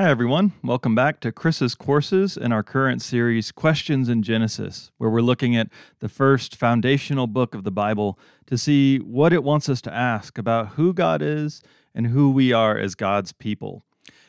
Hi, everyone. Welcome back to Chris's courses in our current series, Questions in Genesis, where we're looking at the first foundational book of the Bible to see what it wants us to ask about who God is and who we are as God's people.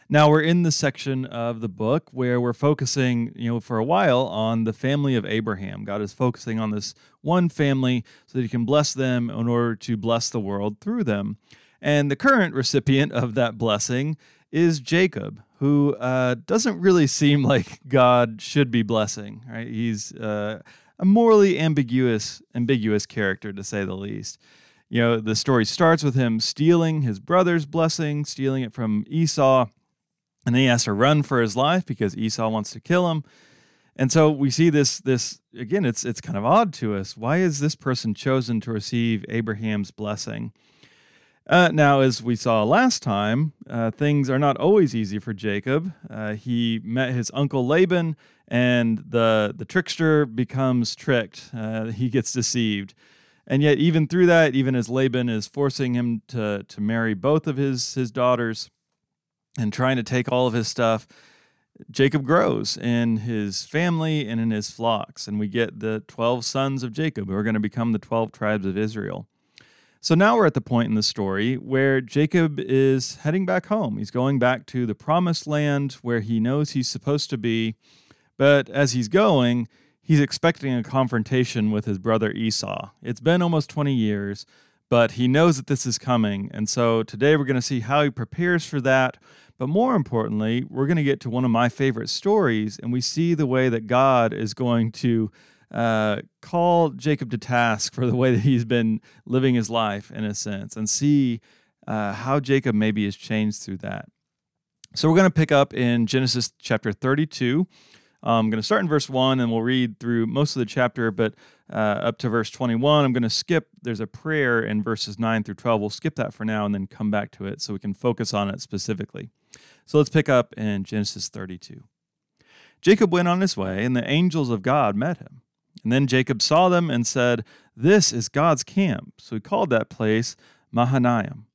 Now, we're in the section of the book where we're focusing, you know, for a while on the family of Abraham. God is focusing on this one family so that he can bless them in order to bless the world through them. And the current recipient of that blessing is Jacob, who uh, doesn't really seem like God should be blessing. Right? He's uh, a morally ambiguous, ambiguous character to say the least. You know, the story starts with him stealing his brother's blessing, stealing it from Esau, and then he has to run for his life because Esau wants to kill him. And so we see this this again it's it's kind of odd to us. Why is this person chosen to receive Abraham's blessing? Uh, now, as we saw last time, uh, things are not always easy for Jacob. Uh, he met his uncle Laban, and the, the trickster becomes tricked. Uh, he gets deceived. And yet, even through that, even as Laban is forcing him to, to marry both of his, his daughters and trying to take all of his stuff, Jacob grows in his family and in his flocks. And we get the 12 sons of Jacob who are going to become the 12 tribes of Israel. So now we're at the point in the story where Jacob is heading back home. He's going back to the promised land where he knows he's supposed to be. But as he's going, he's expecting a confrontation with his brother Esau. It's been almost 20 years, but he knows that this is coming. And so today we're going to see how he prepares for that. But more importantly, we're going to get to one of my favorite stories, and we see the way that God is going to uh, call Jacob to task for the way that he's been living his life in a sense and see uh, how Jacob maybe has changed through that. So we're going to pick up in Genesis chapter 32. I'm going to start in verse 1 and we'll read through most of the chapter, but uh, up to verse 21. I'm going to skip, there's a prayer in verses 9 through 12. We'll skip that for now and then come back to it so we can focus on it specifically. So let's pick up in Genesis 32. Jacob went on his way, and the angels of God met him. And then Jacob saw them and said, This is God's camp. So he called that place Mahanaim.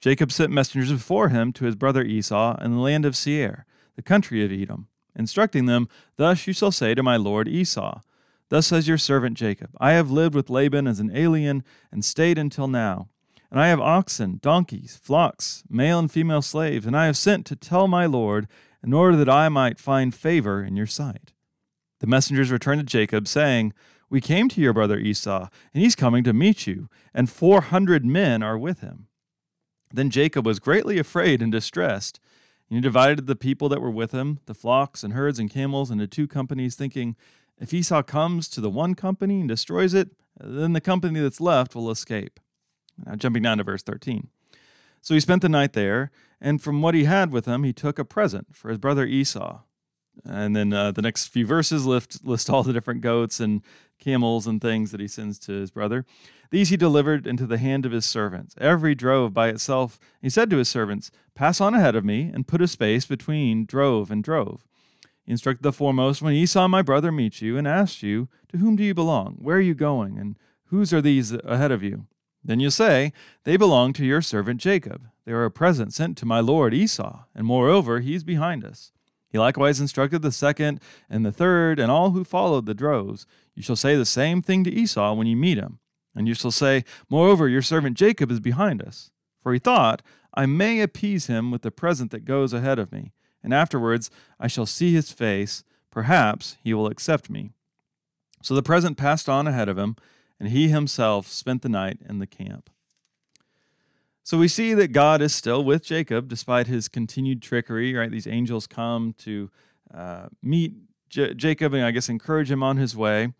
Jacob sent messengers before him to his brother Esau in the land of Seir, the country of Edom, instructing them, Thus you shall say to my lord Esau, Thus says your servant Jacob, I have lived with Laban as an alien and stayed until now. And I have oxen, donkeys, flocks, male and female slaves, and I have sent to tell my lord, in order that I might find favor in your sight. The messengers returned to Jacob, saying, We came to your brother Esau, and he's coming to meet you, and four hundred men are with him. Then Jacob was greatly afraid and distressed. And he divided the people that were with him, the flocks and herds and camels, into two companies, thinking, If Esau comes to the one company and destroys it, then the company that's left will escape. Now, jumping down to verse 13. So he spent the night there, and from what he had with him, he took a present for his brother Esau and then uh, the next few verses list, list all the different goats and camels and things that he sends to his brother. These he delivered into the hand of his servants, every drove by itself. He said to his servants, Pass on ahead of me, and put a space between drove and drove. He instructed the foremost, When Esau my brother meets you, and asks you, To whom do you belong? Where are you going? And whose are these ahead of you? Then you say, They belong to your servant Jacob. They are a present sent to my lord Esau, and moreover, he is behind us. He likewise instructed the second and the third and all who followed the droves. You shall say the same thing to Esau when you meet him. And you shall say, Moreover, your servant Jacob is behind us. For he thought, I may appease him with the present that goes ahead of me, and afterwards I shall see his face. Perhaps he will accept me. So the present passed on ahead of him, and he himself spent the night in the camp. So we see that God is still with Jacob despite his continued trickery, right? These angels come to uh, meet J- Jacob and I guess encourage him on his way.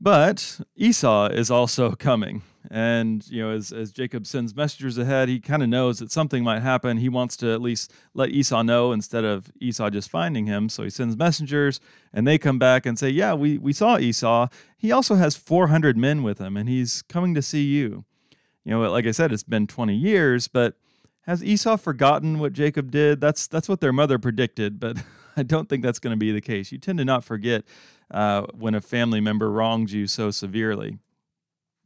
But Esau is also coming. And, you know, as, as Jacob sends messengers ahead, he kind of knows that something might happen. He wants to at least let Esau know instead of Esau just finding him. So he sends messengers and they come back and say, Yeah, we, we saw Esau. He also has 400 men with him and he's coming to see you you know, like I said, it's been 20 years, but has Esau forgotten what Jacob did? That's that's what their mother predicted, but I don't think that's going to be the case. You tend to not forget uh, when a family member wrongs you so severely.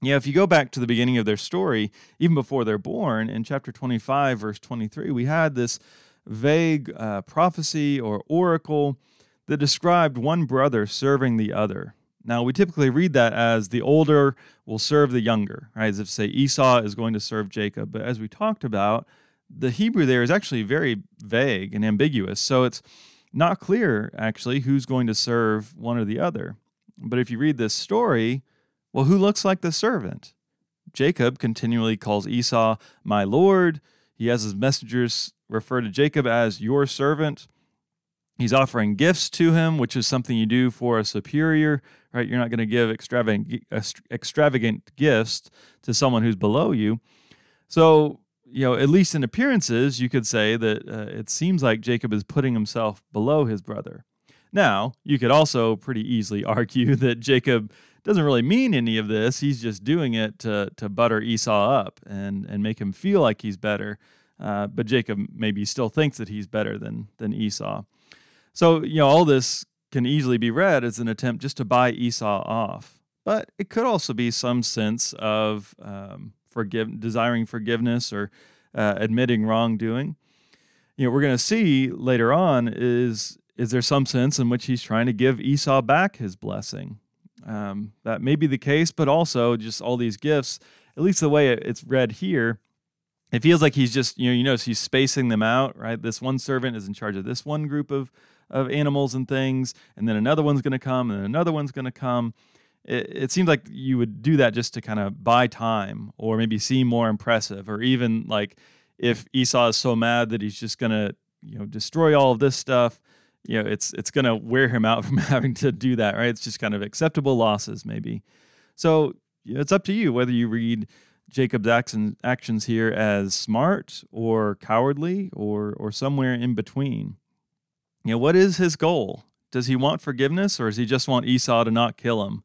Yeah, if you go back to the beginning of their story, even before they're born, in chapter 25, verse 23, we had this vague uh, prophecy or oracle that described one brother serving the other. Now, we typically read that as the older will serve the younger, right? As if, say, Esau is going to serve Jacob. But as we talked about, the Hebrew there is actually very vague and ambiguous. So it's not clear, actually, who's going to serve one or the other. But if you read this story, well, who looks like the servant? Jacob continually calls Esau my Lord. He has his messengers refer to Jacob as your servant. He's offering gifts to him, which is something you do for a superior, right? You're not going to give extravagant, extravagant gifts to someone who's below you. So, you know, at least in appearances, you could say that uh, it seems like Jacob is putting himself below his brother. Now, you could also pretty easily argue that Jacob doesn't really mean any of this. He's just doing it to, to butter Esau up and, and make him feel like he's better. Uh, but Jacob maybe still thinks that he's better than, than Esau. So, you know, all this can easily be read as an attempt just to buy Esau off. But it could also be some sense of um, forgive, desiring forgiveness or uh, admitting wrongdoing. You know, we're going to see later on is is there some sense in which he's trying to give Esau back his blessing? Um, that may be the case, but also just all these gifts, at least the way it's read here, it feels like he's just you know you notice he's spacing them out, right? This one servant is in charge of this one group of of animals and things, and then another one's going to come, and another one's going to come. It, it seems like you would do that just to kind of buy time, or maybe seem more impressive, or even like if Esau is so mad that he's just going to you know destroy all of this stuff, you know it's it's going to wear him out from having to do that, right? It's just kind of acceptable losses, maybe. So you know, it's up to you whether you read Jacob's action, actions here as smart or cowardly or or somewhere in between. You know, what is his goal? Does he want forgiveness or does he just want Esau to not kill him?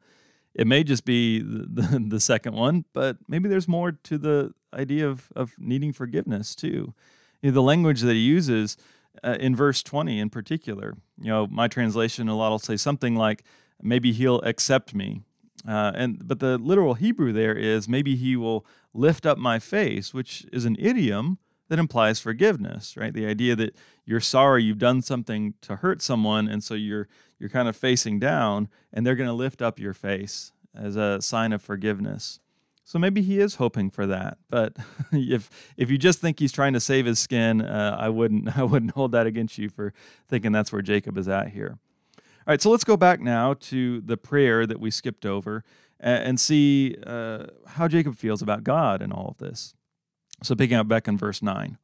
It may just be the, the, the second one, but maybe there's more to the idea of, of needing forgiveness too. You know, the language that he uses uh, in verse 20 in particular, you know, my translation a lot will say something like, maybe he'll accept me. Uh, and but the literal Hebrew there is maybe he will lift up my face, which is an idiom that implies forgiveness, right? The idea that you're sorry you've done something to hurt someone, and so you're you're kind of facing down, and they're going to lift up your face as a sign of forgiveness. So maybe he is hoping for that. But if if you just think he's trying to save his skin, uh, I wouldn't I wouldn't hold that against you for thinking that's where Jacob is at here. All right, so let's go back now to the prayer that we skipped over and see uh, how Jacob feels about God and all of this. So, picking up back in verse 9,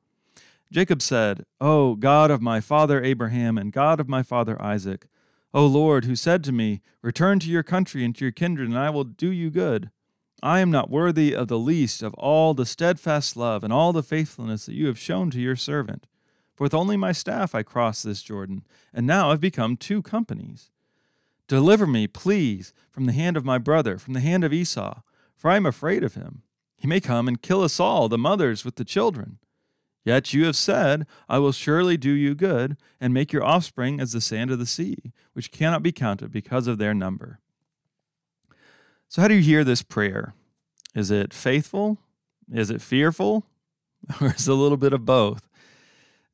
Jacob said, O God of my father Abraham and God of my father Isaac, O Lord, who said to me, Return to your country and to your kindred, and I will do you good. I am not worthy of the least of all the steadfast love and all the faithfulness that you have shown to your servant. For with only my staff I crossed this Jordan, and now I've become two companies. Deliver me, please, from the hand of my brother, from the hand of Esau, for I am afraid of him. He may come and kill us all, the mothers with the children. Yet you have said, I will surely do you good, and make your offspring as the sand of the sea, which cannot be counted because of their number. So, how do you hear this prayer? Is it faithful? Is it fearful? Or is it a little bit of both?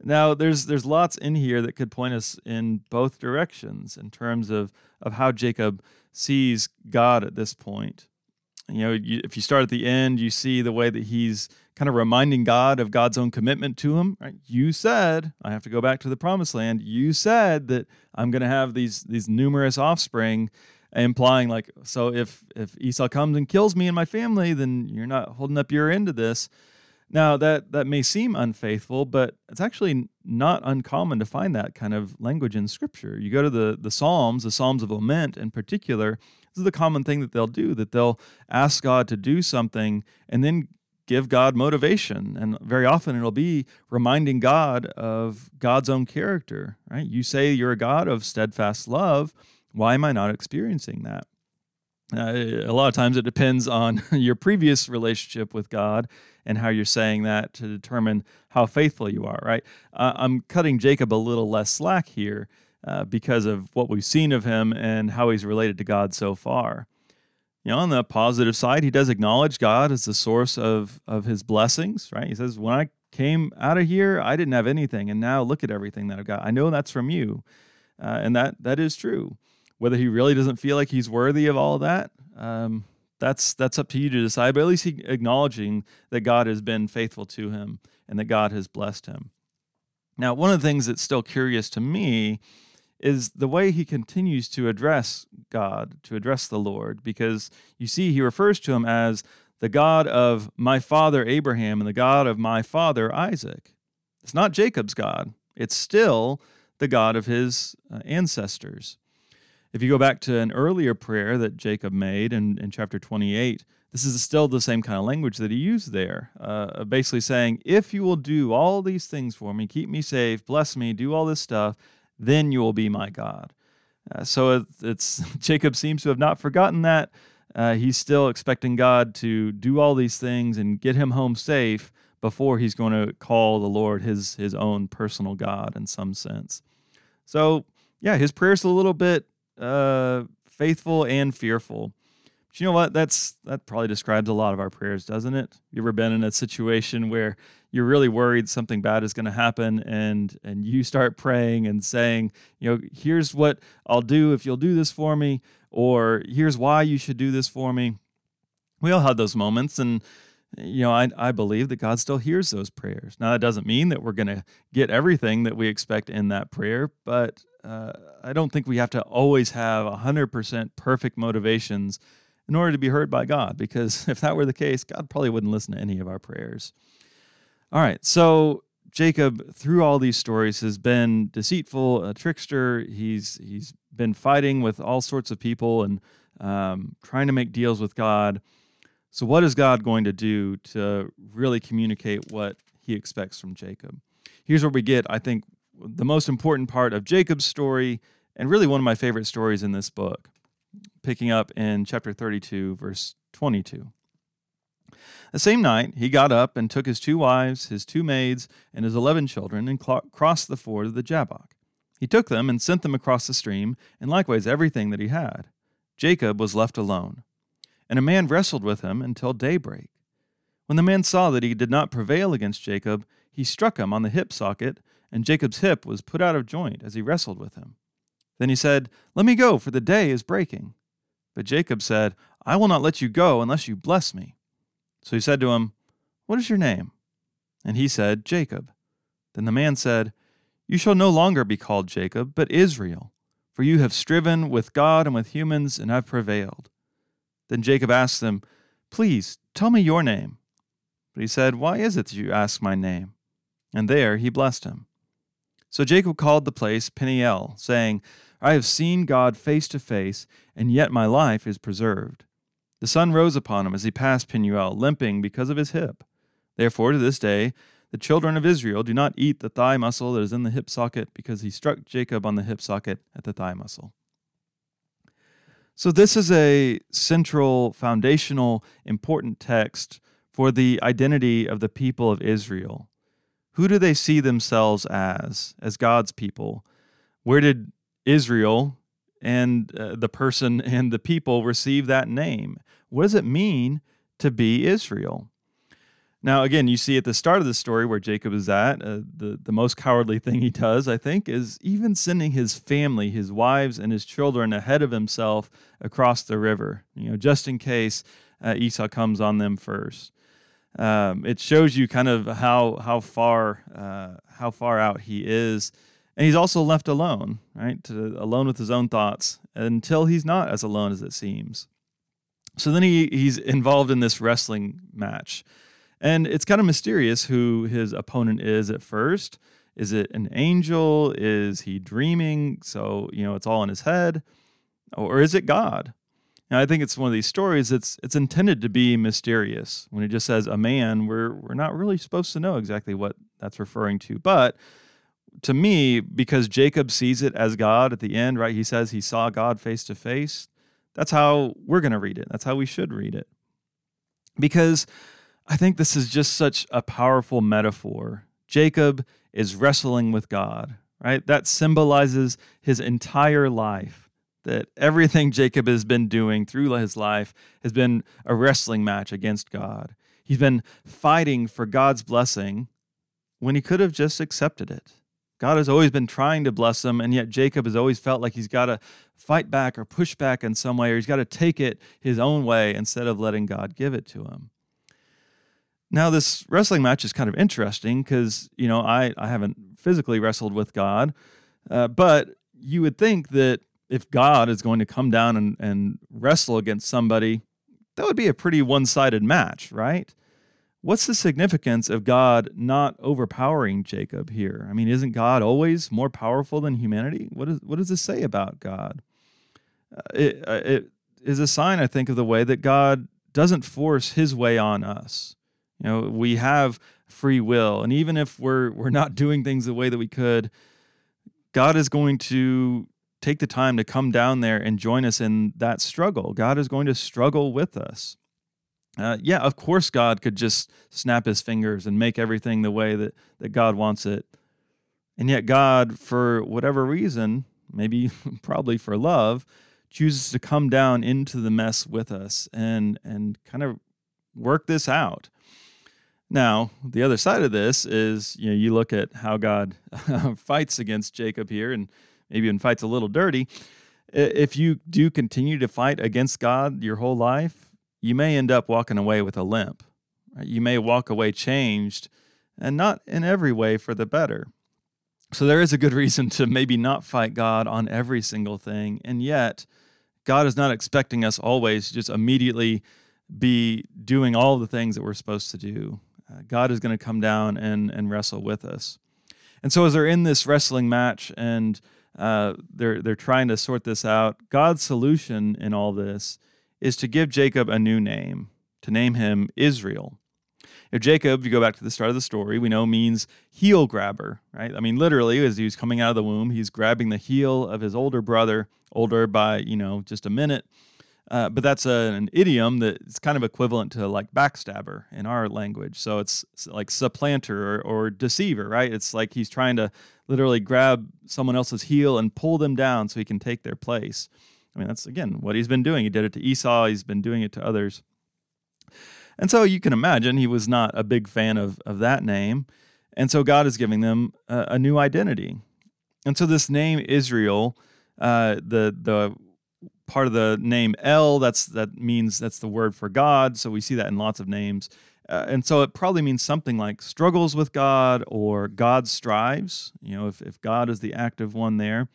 Now, there's there's lots in here that could point us in both directions in terms of of how Jacob sees God at this point. You know, you, if you start at the end, you see the way that he's kind of reminding God of God's own commitment to him. Right? You said, I have to go back to the promised land. You said that I'm going to have these these numerous offspring, implying like, so if if Esau comes and kills me and my family, then you're not holding up your end of this. Now that that may seem unfaithful, but it's actually not uncommon to find that kind of language in Scripture. You go to the the Psalms, the Psalms of Lament in particular, this is the common thing that they'll do, that they'll ask God to do something and then give God motivation. And very often it'll be reminding God of God's own character, right? You say you're a God of steadfast love. Why am I not experiencing that? Uh, a lot of times it depends on your previous relationship with God and how you're saying that to determine how faithful you are, right? Uh, I'm cutting Jacob a little less slack here uh, because of what we've seen of him and how he's related to God so far. You know, on the positive side, he does acknowledge God as the source of, of his blessings, right? He says, When I came out of here, I didn't have anything, and now look at everything that I've got. I know that's from you, uh, and that that is true. Whether he really doesn't feel like he's worthy of all of that, um, that's that's up to you to decide. But at least he acknowledging that God has been faithful to him and that God has blessed him. Now, one of the things that's still curious to me is the way he continues to address God, to address the Lord, because you see, he refers to him as the God of my father Abraham and the God of my father Isaac. It's not Jacob's God, it's still the God of his uh, ancestors. If you go back to an earlier prayer that Jacob made in, in chapter 28, this is still the same kind of language that he used there, uh, basically saying, If you will do all these things for me, keep me safe, bless me, do all this stuff, then you will be my God. Uh, so it, it's Jacob seems to have not forgotten that. Uh, he's still expecting God to do all these things and get him home safe before he's going to call the Lord his his own personal God in some sense. So yeah, his prayer's a little bit uh, faithful and fearful. But you know what? That's that probably describes a lot of our prayers, doesn't it? You ever been in a situation where you're really worried something bad is going to happen and and you start praying and saying, you know, here's what I'll do if you'll do this for me or here's why you should do this for me. We all have those moments and you know, I, I believe that God still hears those prayers. Now, that doesn't mean that we're going to get everything that we expect in that prayer, but uh, I don't think we have to always have 100% perfect motivations in order to be heard by God, because if that were the case, God probably wouldn't listen to any of our prayers. All right, so Jacob, through all these stories, has been deceitful, a trickster. He's he's been fighting with all sorts of people and um, trying to make deals with God. So, what is God going to do to really communicate what He expects from Jacob? Here's where we get, I think, the most important part of Jacob's story, and really one of my favorite stories in this book, picking up in chapter 32, verse 22. The same night, he got up and took his two wives, his two maids, and his eleven children, and cl- crossed the ford of the Jabbok. He took them and sent them across the stream, and likewise everything that he had. Jacob was left alone. And a man wrestled with him until daybreak. When the man saw that he did not prevail against Jacob, he struck him on the hip socket, and Jacob's hip was put out of joint as he wrestled with him. Then he said, Let me go, for the day is breaking. But Jacob said, I will not let you go unless you bless me. So he said to him, What is your name? And he said, Jacob. Then the man said, You shall no longer be called Jacob, but Israel, for you have striven with God and with humans and have prevailed. Then Jacob asked them, Please tell me your name. But he said, Why is it that you ask my name? And there he blessed him. So Jacob called the place Peniel, saying, I have seen God face to face, and yet my life is preserved. The sun rose upon him as he passed Penuel, limping because of his hip. Therefore, to this day, the children of Israel do not eat the thigh muscle that is in the hip socket, because he struck Jacob on the hip socket at the thigh muscle. So, this is a central, foundational, important text for the identity of the people of Israel. Who do they see themselves as, as God's people? Where did Israel and uh, the person and the people receive that name? What does it mean to be Israel? Now, again, you see at the start of the story where Jacob is at, uh, the, the most cowardly thing he does, I think, is even sending his family, his wives, and his children ahead of himself across the river, you know, just in case uh, Esau comes on them first. Um, it shows you kind of how how far uh, how far out he is and he's also left alone, right? To, alone with his own thoughts until he's not as alone as it seems. So then he, he's involved in this wrestling match. And it's kind of mysterious who his opponent is at first. Is it an angel? Is he dreaming? So, you know, it's all in his head. Or is it God? Now, I think it's one of these stories that's it's intended to be mysterious. When it just says a man, we're we're not really supposed to know exactly what that's referring to. But to me, because Jacob sees it as God at the end, right? He says he saw God face to face. That's how we're going to read it. That's how we should read it. Because I think this is just such a powerful metaphor. Jacob is wrestling with God, right? That symbolizes his entire life. That everything Jacob has been doing through his life has been a wrestling match against God. He's been fighting for God's blessing when he could have just accepted it. God has always been trying to bless him, and yet Jacob has always felt like he's got to fight back or push back in some way, or he's got to take it his own way instead of letting God give it to him. Now, this wrestling match is kind of interesting because, you know, I, I haven't physically wrestled with God, uh, but you would think that if God is going to come down and, and wrestle against somebody, that would be a pretty one sided match, right? What's the significance of God not overpowering Jacob here? I mean, isn't God always more powerful than humanity? What, is, what does this say about God? Uh, it, uh, it is a sign, I think, of the way that God doesn't force his way on us. You know, we have free will, and even if we're we're not doing things the way that we could, God is going to take the time to come down there and join us in that struggle. God is going to struggle with us. Uh, yeah, of course, God could just snap his fingers and make everything the way that, that God wants it. And yet, God, for whatever reason, maybe probably for love, chooses to come down into the mess with us and, and kind of work this out. Now, the other side of this is, you know, you look at how God fights against Jacob here and maybe even fights a little dirty. If you do continue to fight against God your whole life, you may end up walking away with a limp. You may walk away changed, and not in every way for the better. So there is a good reason to maybe not fight God on every single thing, and yet God is not expecting us always to just immediately be doing all the things that we're supposed to do. Uh, God is going to come down and, and wrestle with us. And so as they're in this wrestling match and uh, they're they're trying to sort this out, God's solution in all this is to give Jacob a new name, to name him Israel. If Jacob, if you go back to the start of the story, we know means heel grabber, right? I mean, literally, as he was coming out of the womb, he's grabbing the heel of his older brother, older by, you know, just a minute. Uh, but that's a, an idiom that's kind of equivalent to like backstabber in our language. So it's, like supplanter or, or deceiver, right? It's like he's trying to literally grab someone else's heel and pull them down so he can take their place. I mean, that's again what he's been doing. He did it to Esau, he's been doing it to others. And so you can imagine he was not a big fan of, of that name. And so God is giving them a, a new identity. And so this name Israel, uh, the the part of the name El, that's that means that's the word for God. So we see that in lots of names. Uh, and so it probably means something like struggles with God or God strives, you know, if, if God is the active one there.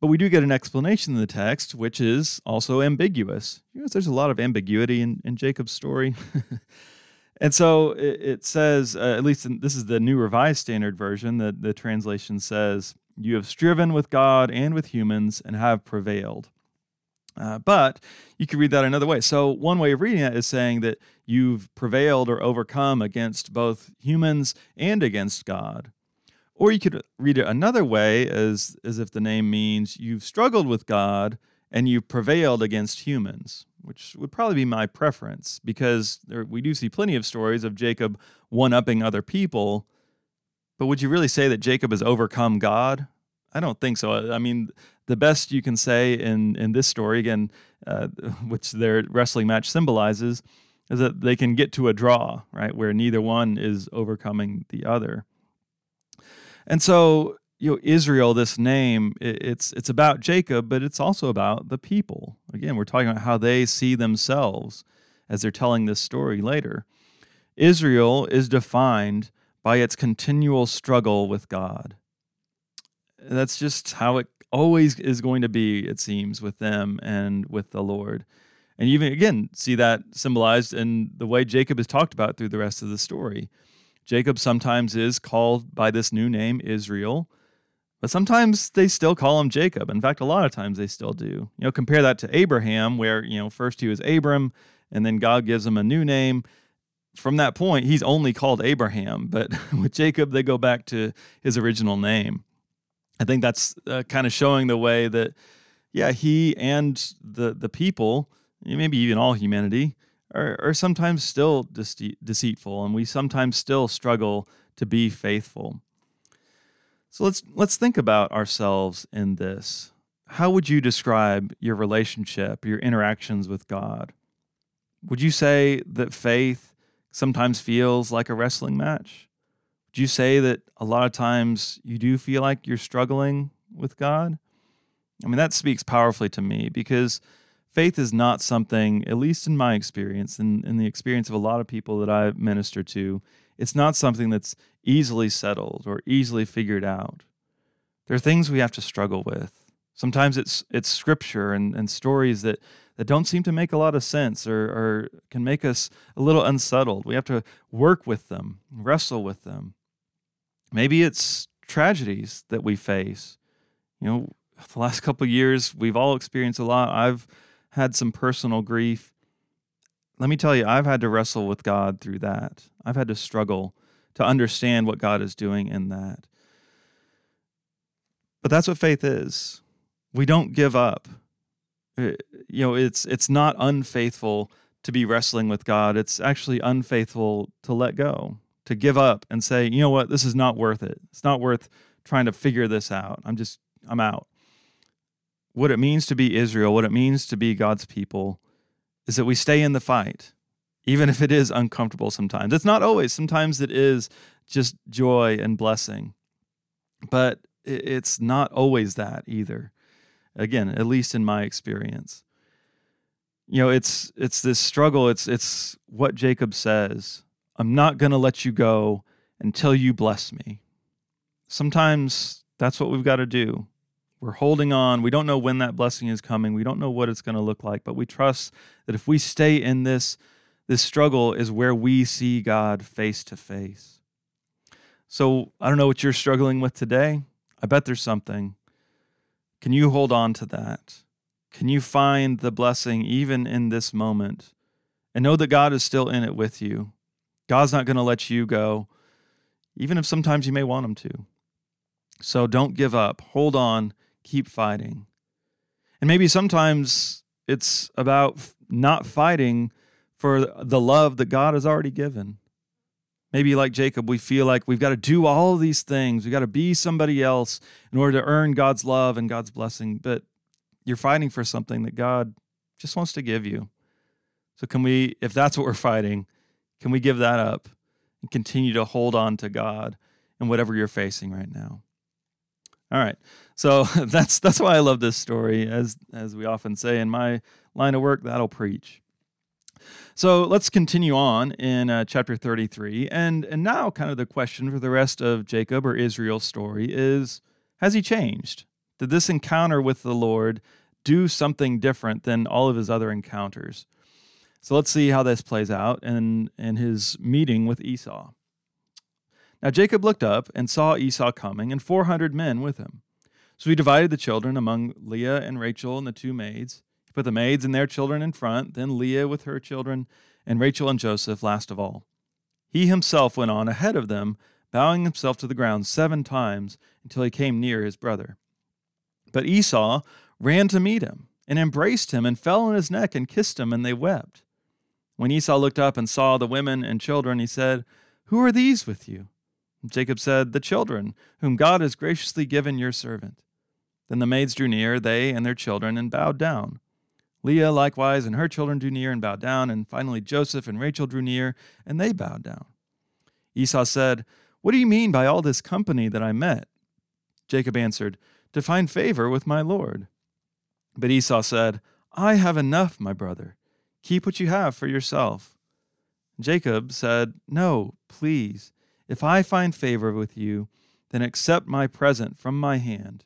But we do get an explanation in the text, which is also ambiguous. You know, there's a lot of ambiguity in, in Jacob's story. and so it, it says, uh, at least in, this is the New Revised Standard Version, that the translation says, You have striven with God and with humans and have prevailed. Uh, but you could read that another way. So, one way of reading that is saying that you've prevailed or overcome against both humans and against God. Or you could read it another way as, as if the name means you've struggled with God and you've prevailed against humans, which would probably be my preference because there, we do see plenty of stories of Jacob one upping other people. But would you really say that Jacob has overcome God? I don't think so. I mean, the best you can say in, in this story, again, uh, which their wrestling match symbolizes, is that they can get to a draw, right, where neither one is overcoming the other. And so, you know, Israel, this name, it's it's about Jacob, but it's also about the people. Again, we're talking about how they see themselves as they're telling this story later. Israel is defined by its continual struggle with God. That's just how it always is going to be, it seems, with them and with the Lord. And you even again see that symbolized in the way Jacob is talked about through the rest of the story. Jacob sometimes is called by this new name, Israel, but sometimes they still call him Jacob. In fact, a lot of times they still do. You know, compare that to Abraham, where, you know, first he was Abram, and then God gives him a new name. From that point, he's only called Abraham, but with Jacob, they go back to his original name. I think that's uh, kind of showing the way that, yeah, he and the the people, maybe even all humanity, are, are sometimes still dece- deceitful, and we sometimes still struggle to be faithful. So let's let's think about ourselves in this. How would you describe your relationship, your interactions with God? Would you say that faith sometimes feels like a wrestling match? Would you say that a lot of times you do feel like you're struggling with God? I mean, that speaks powerfully to me because faith is not something, at least in my experience and in the experience of a lot of people that I minister to, it's not something that's easily settled or easily figured out. There are things we have to struggle with. Sometimes it's it's scripture and, and stories that, that don't seem to make a lot of sense or, or can make us a little unsettled. We have to work with them, wrestle with them. Maybe it's tragedies that we face. You know, the last couple years we've all experienced a lot. I've had some personal grief. Let me tell you, I've had to wrestle with God through that. I've had to struggle to understand what God is doing in that. But that's what faith is. We don't give up. Uh, you know, it's it's not unfaithful to be wrestling with God. It's actually unfaithful to let go, to give up and say, "You know what? This is not worth it. It's not worth trying to figure this out. I'm just I'm out." What it means to be Israel, what it means to be God's people is that we stay in the fight even if it is uncomfortable sometimes. It's not always. Sometimes it is just joy and blessing. But it's not always that either. Again, at least in my experience. You know, it's it's this struggle. It's it's what Jacob says. I'm not going to let you go until you bless me. Sometimes that's what we've got to do. We're holding on. We don't know when that blessing is coming. We don't know what it's going to look like, but we trust that if we stay in this this struggle is where we see God face to face. So I don't know what you're struggling with today. I bet there's something. Can you hold on to that? Can you find the blessing even in this moment and know that God is still in it with you? God's not going to let you go, even if sometimes you may want Him to. So don't give up. Hold on. Keep fighting. And maybe sometimes it's about not fighting for the love that God has already given. Maybe like Jacob, we feel like we've got to do all these things. We've got to be somebody else in order to earn God's love and God's blessing. But you're fighting for something that God just wants to give you. So, can we, if that's what we're fighting, can we give that up and continue to hold on to God and whatever you're facing right now? All right. So that's that's why I love this story. As as we often say in my line of work, that'll preach. So let's continue on in uh, chapter 33. And, and now, kind of the question for the rest of Jacob or Israel's story is Has he changed? Did this encounter with the Lord do something different than all of his other encounters? So let's see how this plays out in, in his meeting with Esau. Now Jacob looked up and saw Esau coming, and 400 men with him. So he divided the children among Leah and Rachel and the two maids He put the maids and their children in front, then Leah with her children, and Rachel and Joseph last of all. He himself went on ahead of them, bowing himself to the ground seven times until he came near his brother. But Esau ran to meet him, and embraced him, and fell on his neck, and kissed him, and they wept. When Esau looked up and saw the women and children, he said, Who are these with you? Jacob said, The children, whom God has graciously given your servant. Then the maids drew near, they and their children, and bowed down. Leah likewise and her children drew near and bowed down, and finally Joseph and Rachel drew near, and they bowed down. Esau said, What do you mean by all this company that I met? Jacob answered, To find favor with my Lord. But Esau said, I have enough, my brother. Keep what you have for yourself. Jacob said, No, please. If I find favor with you, then accept my present from my hand.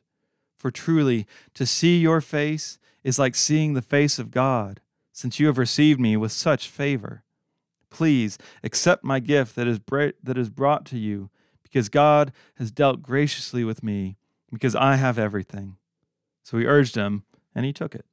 For truly, to see your face is like seeing the face of God, since you have received me with such favor. Please accept my gift that is, bra- that is brought to you, because God has dealt graciously with me, because I have everything. So he urged him, and he took it.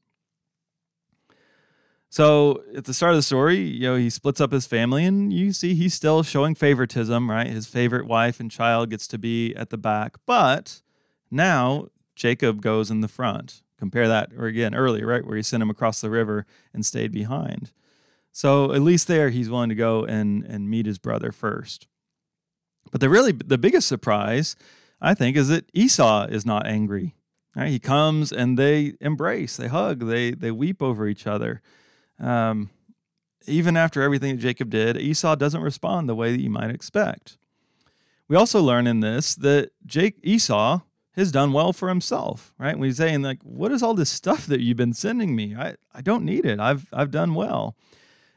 So at the start of the story, you know, he splits up his family, and you see he's still showing favoritism, right? His favorite wife and child gets to be at the back, but now Jacob goes in the front. Compare that, or again, earlier, right, where he sent him across the river and stayed behind. So at least there, he's willing to go and, and meet his brother first. But the really the biggest surprise, I think, is that Esau is not angry. Right? He comes and they embrace, they hug, they they weep over each other. Um, even after everything that Jacob did, Esau doesn't respond the way that you might expect. We also learn in this that Jake Esau has done well for himself, right? When he's saying like, "What is all this stuff that you've been sending me? I, I don't need it. I've I've done well."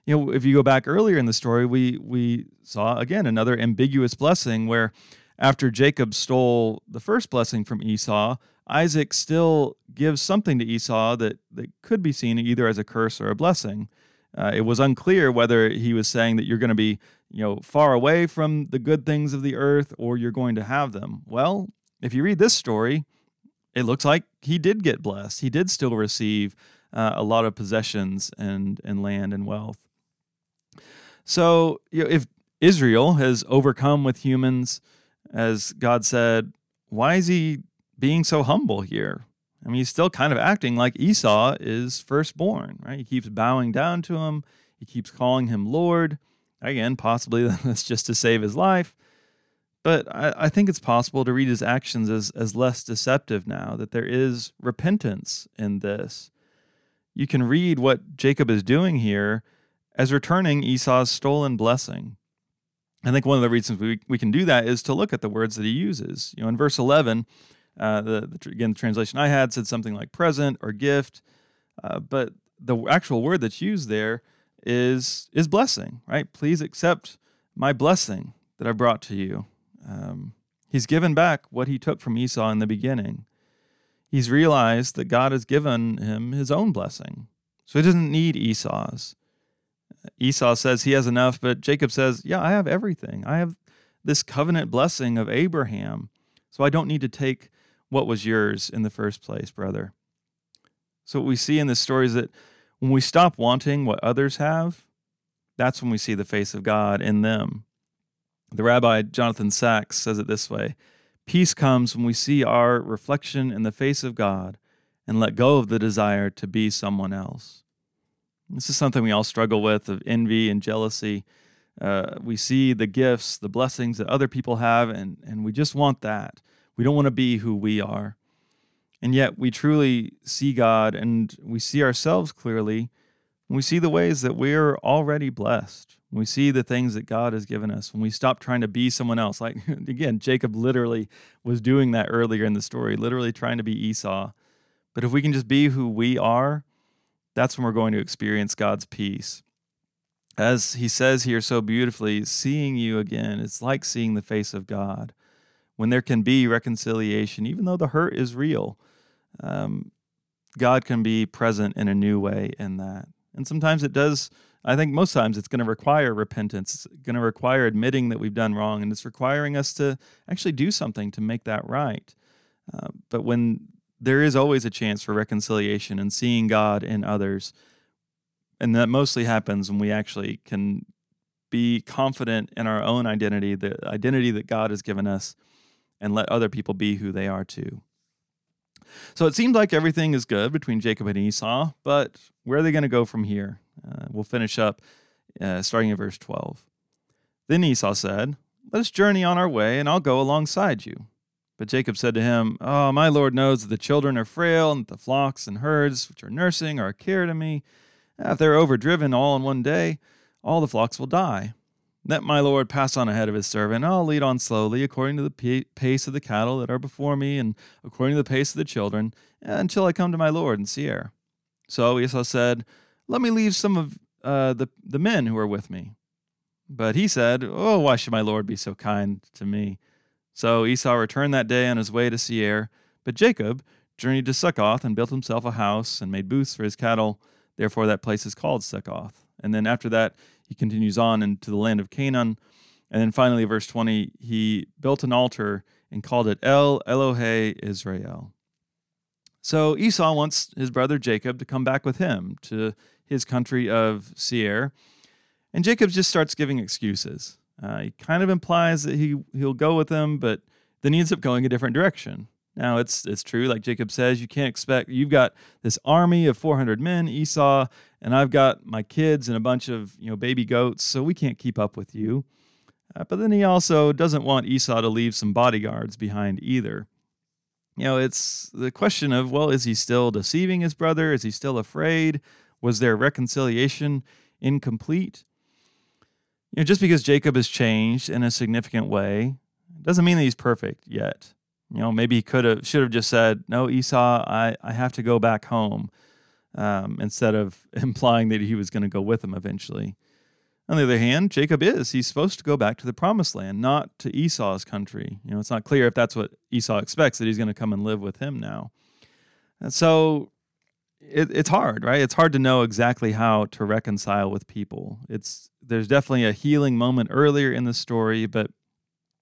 You know, if you go back earlier in the story, we we saw again another ambiguous blessing where after Jacob stole the first blessing from Esau, Isaac still gives something to Esau that, that could be seen either as a curse or a blessing. Uh, it was unclear whether he was saying that you're going to be, you know, far away from the good things of the earth or you're going to have them. Well, if you read this story, it looks like he did get blessed. He did still receive uh, a lot of possessions and and land and wealth. So, you know, if Israel has overcome with humans, as God said, why is he being so humble here? I mean, he's still kind of acting like Esau is firstborn, right? He keeps bowing down to him. He keeps calling him Lord. Again, possibly that's just to save his life. But I, I, think it's possible to read his actions as, as less deceptive now, that there is repentance in this. You can read what Jacob is doing here as returning Esau's stolen blessing. I think one of the reasons we, we can do that is to look at the words that he uses. You know, in verse 11, uh, the, the, again, the translation I had said something like present or gift, uh, but the actual word that's used there is is blessing, right? Please accept my blessing that I brought to you. Um, he's given back what he took from Esau in the beginning. He's realized that God has given him his own blessing, so he doesn't need Esau's. Esau says he has enough, but Jacob says, Yeah, I have everything. I have this covenant blessing of Abraham, so I don't need to take what was yours in the first place, brother. So, what we see in this story is that when we stop wanting what others have, that's when we see the face of God in them. The rabbi Jonathan Sacks says it this way Peace comes when we see our reflection in the face of God and let go of the desire to be someone else. This is something we all struggle with of envy and jealousy. Uh, we see the gifts, the blessings that other people have, and, and we just want that. We don't want to be who we are. And yet we truly see God and we see ourselves clearly when we see the ways that we're already blessed. We see the things that God has given us. When we stop trying to be someone else. Like, again, Jacob literally was doing that earlier in the story, literally trying to be Esau. But if we can just be who we are, that's when we're going to experience God's peace. As he says here so beautifully, seeing you again, it's like seeing the face of God. When there can be reconciliation, even though the hurt is real, um, God can be present in a new way in that. And sometimes it does, I think most times it's going to require repentance. It's going to require admitting that we've done wrong, and it's requiring us to actually do something to make that right. Uh, but when there is always a chance for reconciliation and seeing God in others. And that mostly happens when we actually can be confident in our own identity, the identity that God has given us, and let other people be who they are too. So it seems like everything is good between Jacob and Esau, but where are they going to go from here? Uh, we'll finish up uh, starting at verse 12. Then Esau said, Let us journey on our way, and I'll go alongside you. But Jacob said to him, Oh, my Lord knows that the children are frail, and that the flocks and herds which are nursing are a care to me. If they're overdriven all in one day, all the flocks will die. Let my Lord pass on ahead of his servant. I'll lead on slowly, according to the pace of the cattle that are before me, and according to the pace of the children, until I come to my Lord in Seir. So Esau said, Let me leave some of uh, the, the men who are with me. But he said, Oh, why should my Lord be so kind to me? So Esau returned that day on his way to Seir, but Jacob journeyed to Succoth and built himself a house and made booths for his cattle. Therefore, that place is called Succoth. And then after that, he continues on into the land of Canaan. And then finally, verse 20, he built an altar and called it El Elohe Israel. So Esau wants his brother Jacob to come back with him to his country of Seir. And Jacob just starts giving excuses. Uh, he kind of implies that he he'll go with them, but then he ends up going a different direction. Now it's it's true, like Jacob says, you can't expect. You've got this army of 400 men, Esau, and I've got my kids and a bunch of you know baby goats, so we can't keep up with you. Uh, but then he also doesn't want Esau to leave some bodyguards behind either. You know, it's the question of well, is he still deceiving his brother? Is he still afraid? Was their reconciliation incomplete? You know, just because Jacob has changed in a significant way, doesn't mean that he's perfect yet. You know, maybe he could have, should have just said, "No, Esau, I, I have to go back home," um, instead of implying that he was going to go with him eventually. On the other hand, Jacob is. He's supposed to go back to the promised land, not to Esau's country. You know, it's not clear if that's what Esau expects, that he's going to come and live with him now. And so it, it's hard, right? It's hard to know exactly how to reconcile with people. It's there's definitely a healing moment earlier in the story, but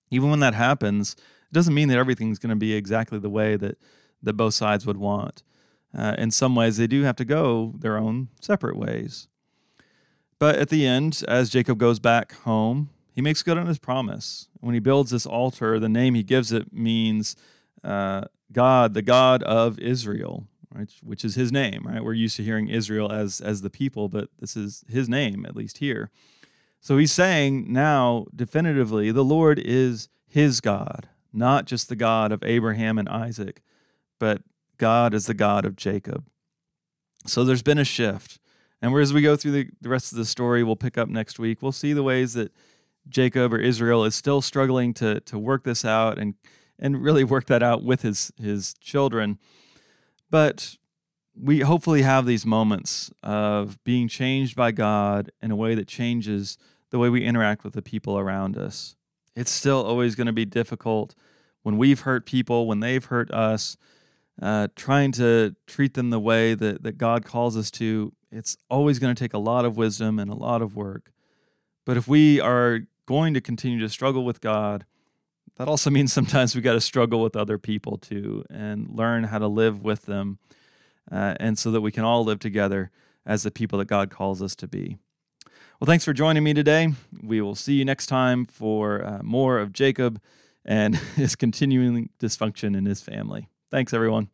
even when that happens, it doesn't mean that everything's going to be exactly the way that that both sides would want. Uh, in some ways, they do have to go their own separate ways. But at the end, as Jacob goes back home, he makes good on his promise. When he builds this altar, the name he gives it means uh, God, the God of Israel right? Which is his name, right? We're used to hearing Israel as as the people, but this is his name, at least here. So he's saying now definitively the Lord is his God, not just the God of Abraham and Isaac, but God is the God of Jacob. So there's been a shift. And as we go through the, the rest of the story, we'll pick up next week. We'll see the ways that Jacob or Israel is still struggling to, to work this out and, and really work that out with his, his children. But we hopefully have these moments of being changed by God in a way that changes the way we interact with the people around us. It's still always going to be difficult when we've hurt people, when they've hurt us, uh, trying to treat them the way that, that God calls us to. It's always going to take a lot of wisdom and a lot of work. But if we are going to continue to struggle with God, that also means sometimes we got to struggle with other people too and learn how to live with them uh, and so that we can all live together as the people that God calls us to be. Well, thanks for joining me today. We will see you next time for uh, more of Jacob and his continuing dysfunction in his family. Thanks, everyone.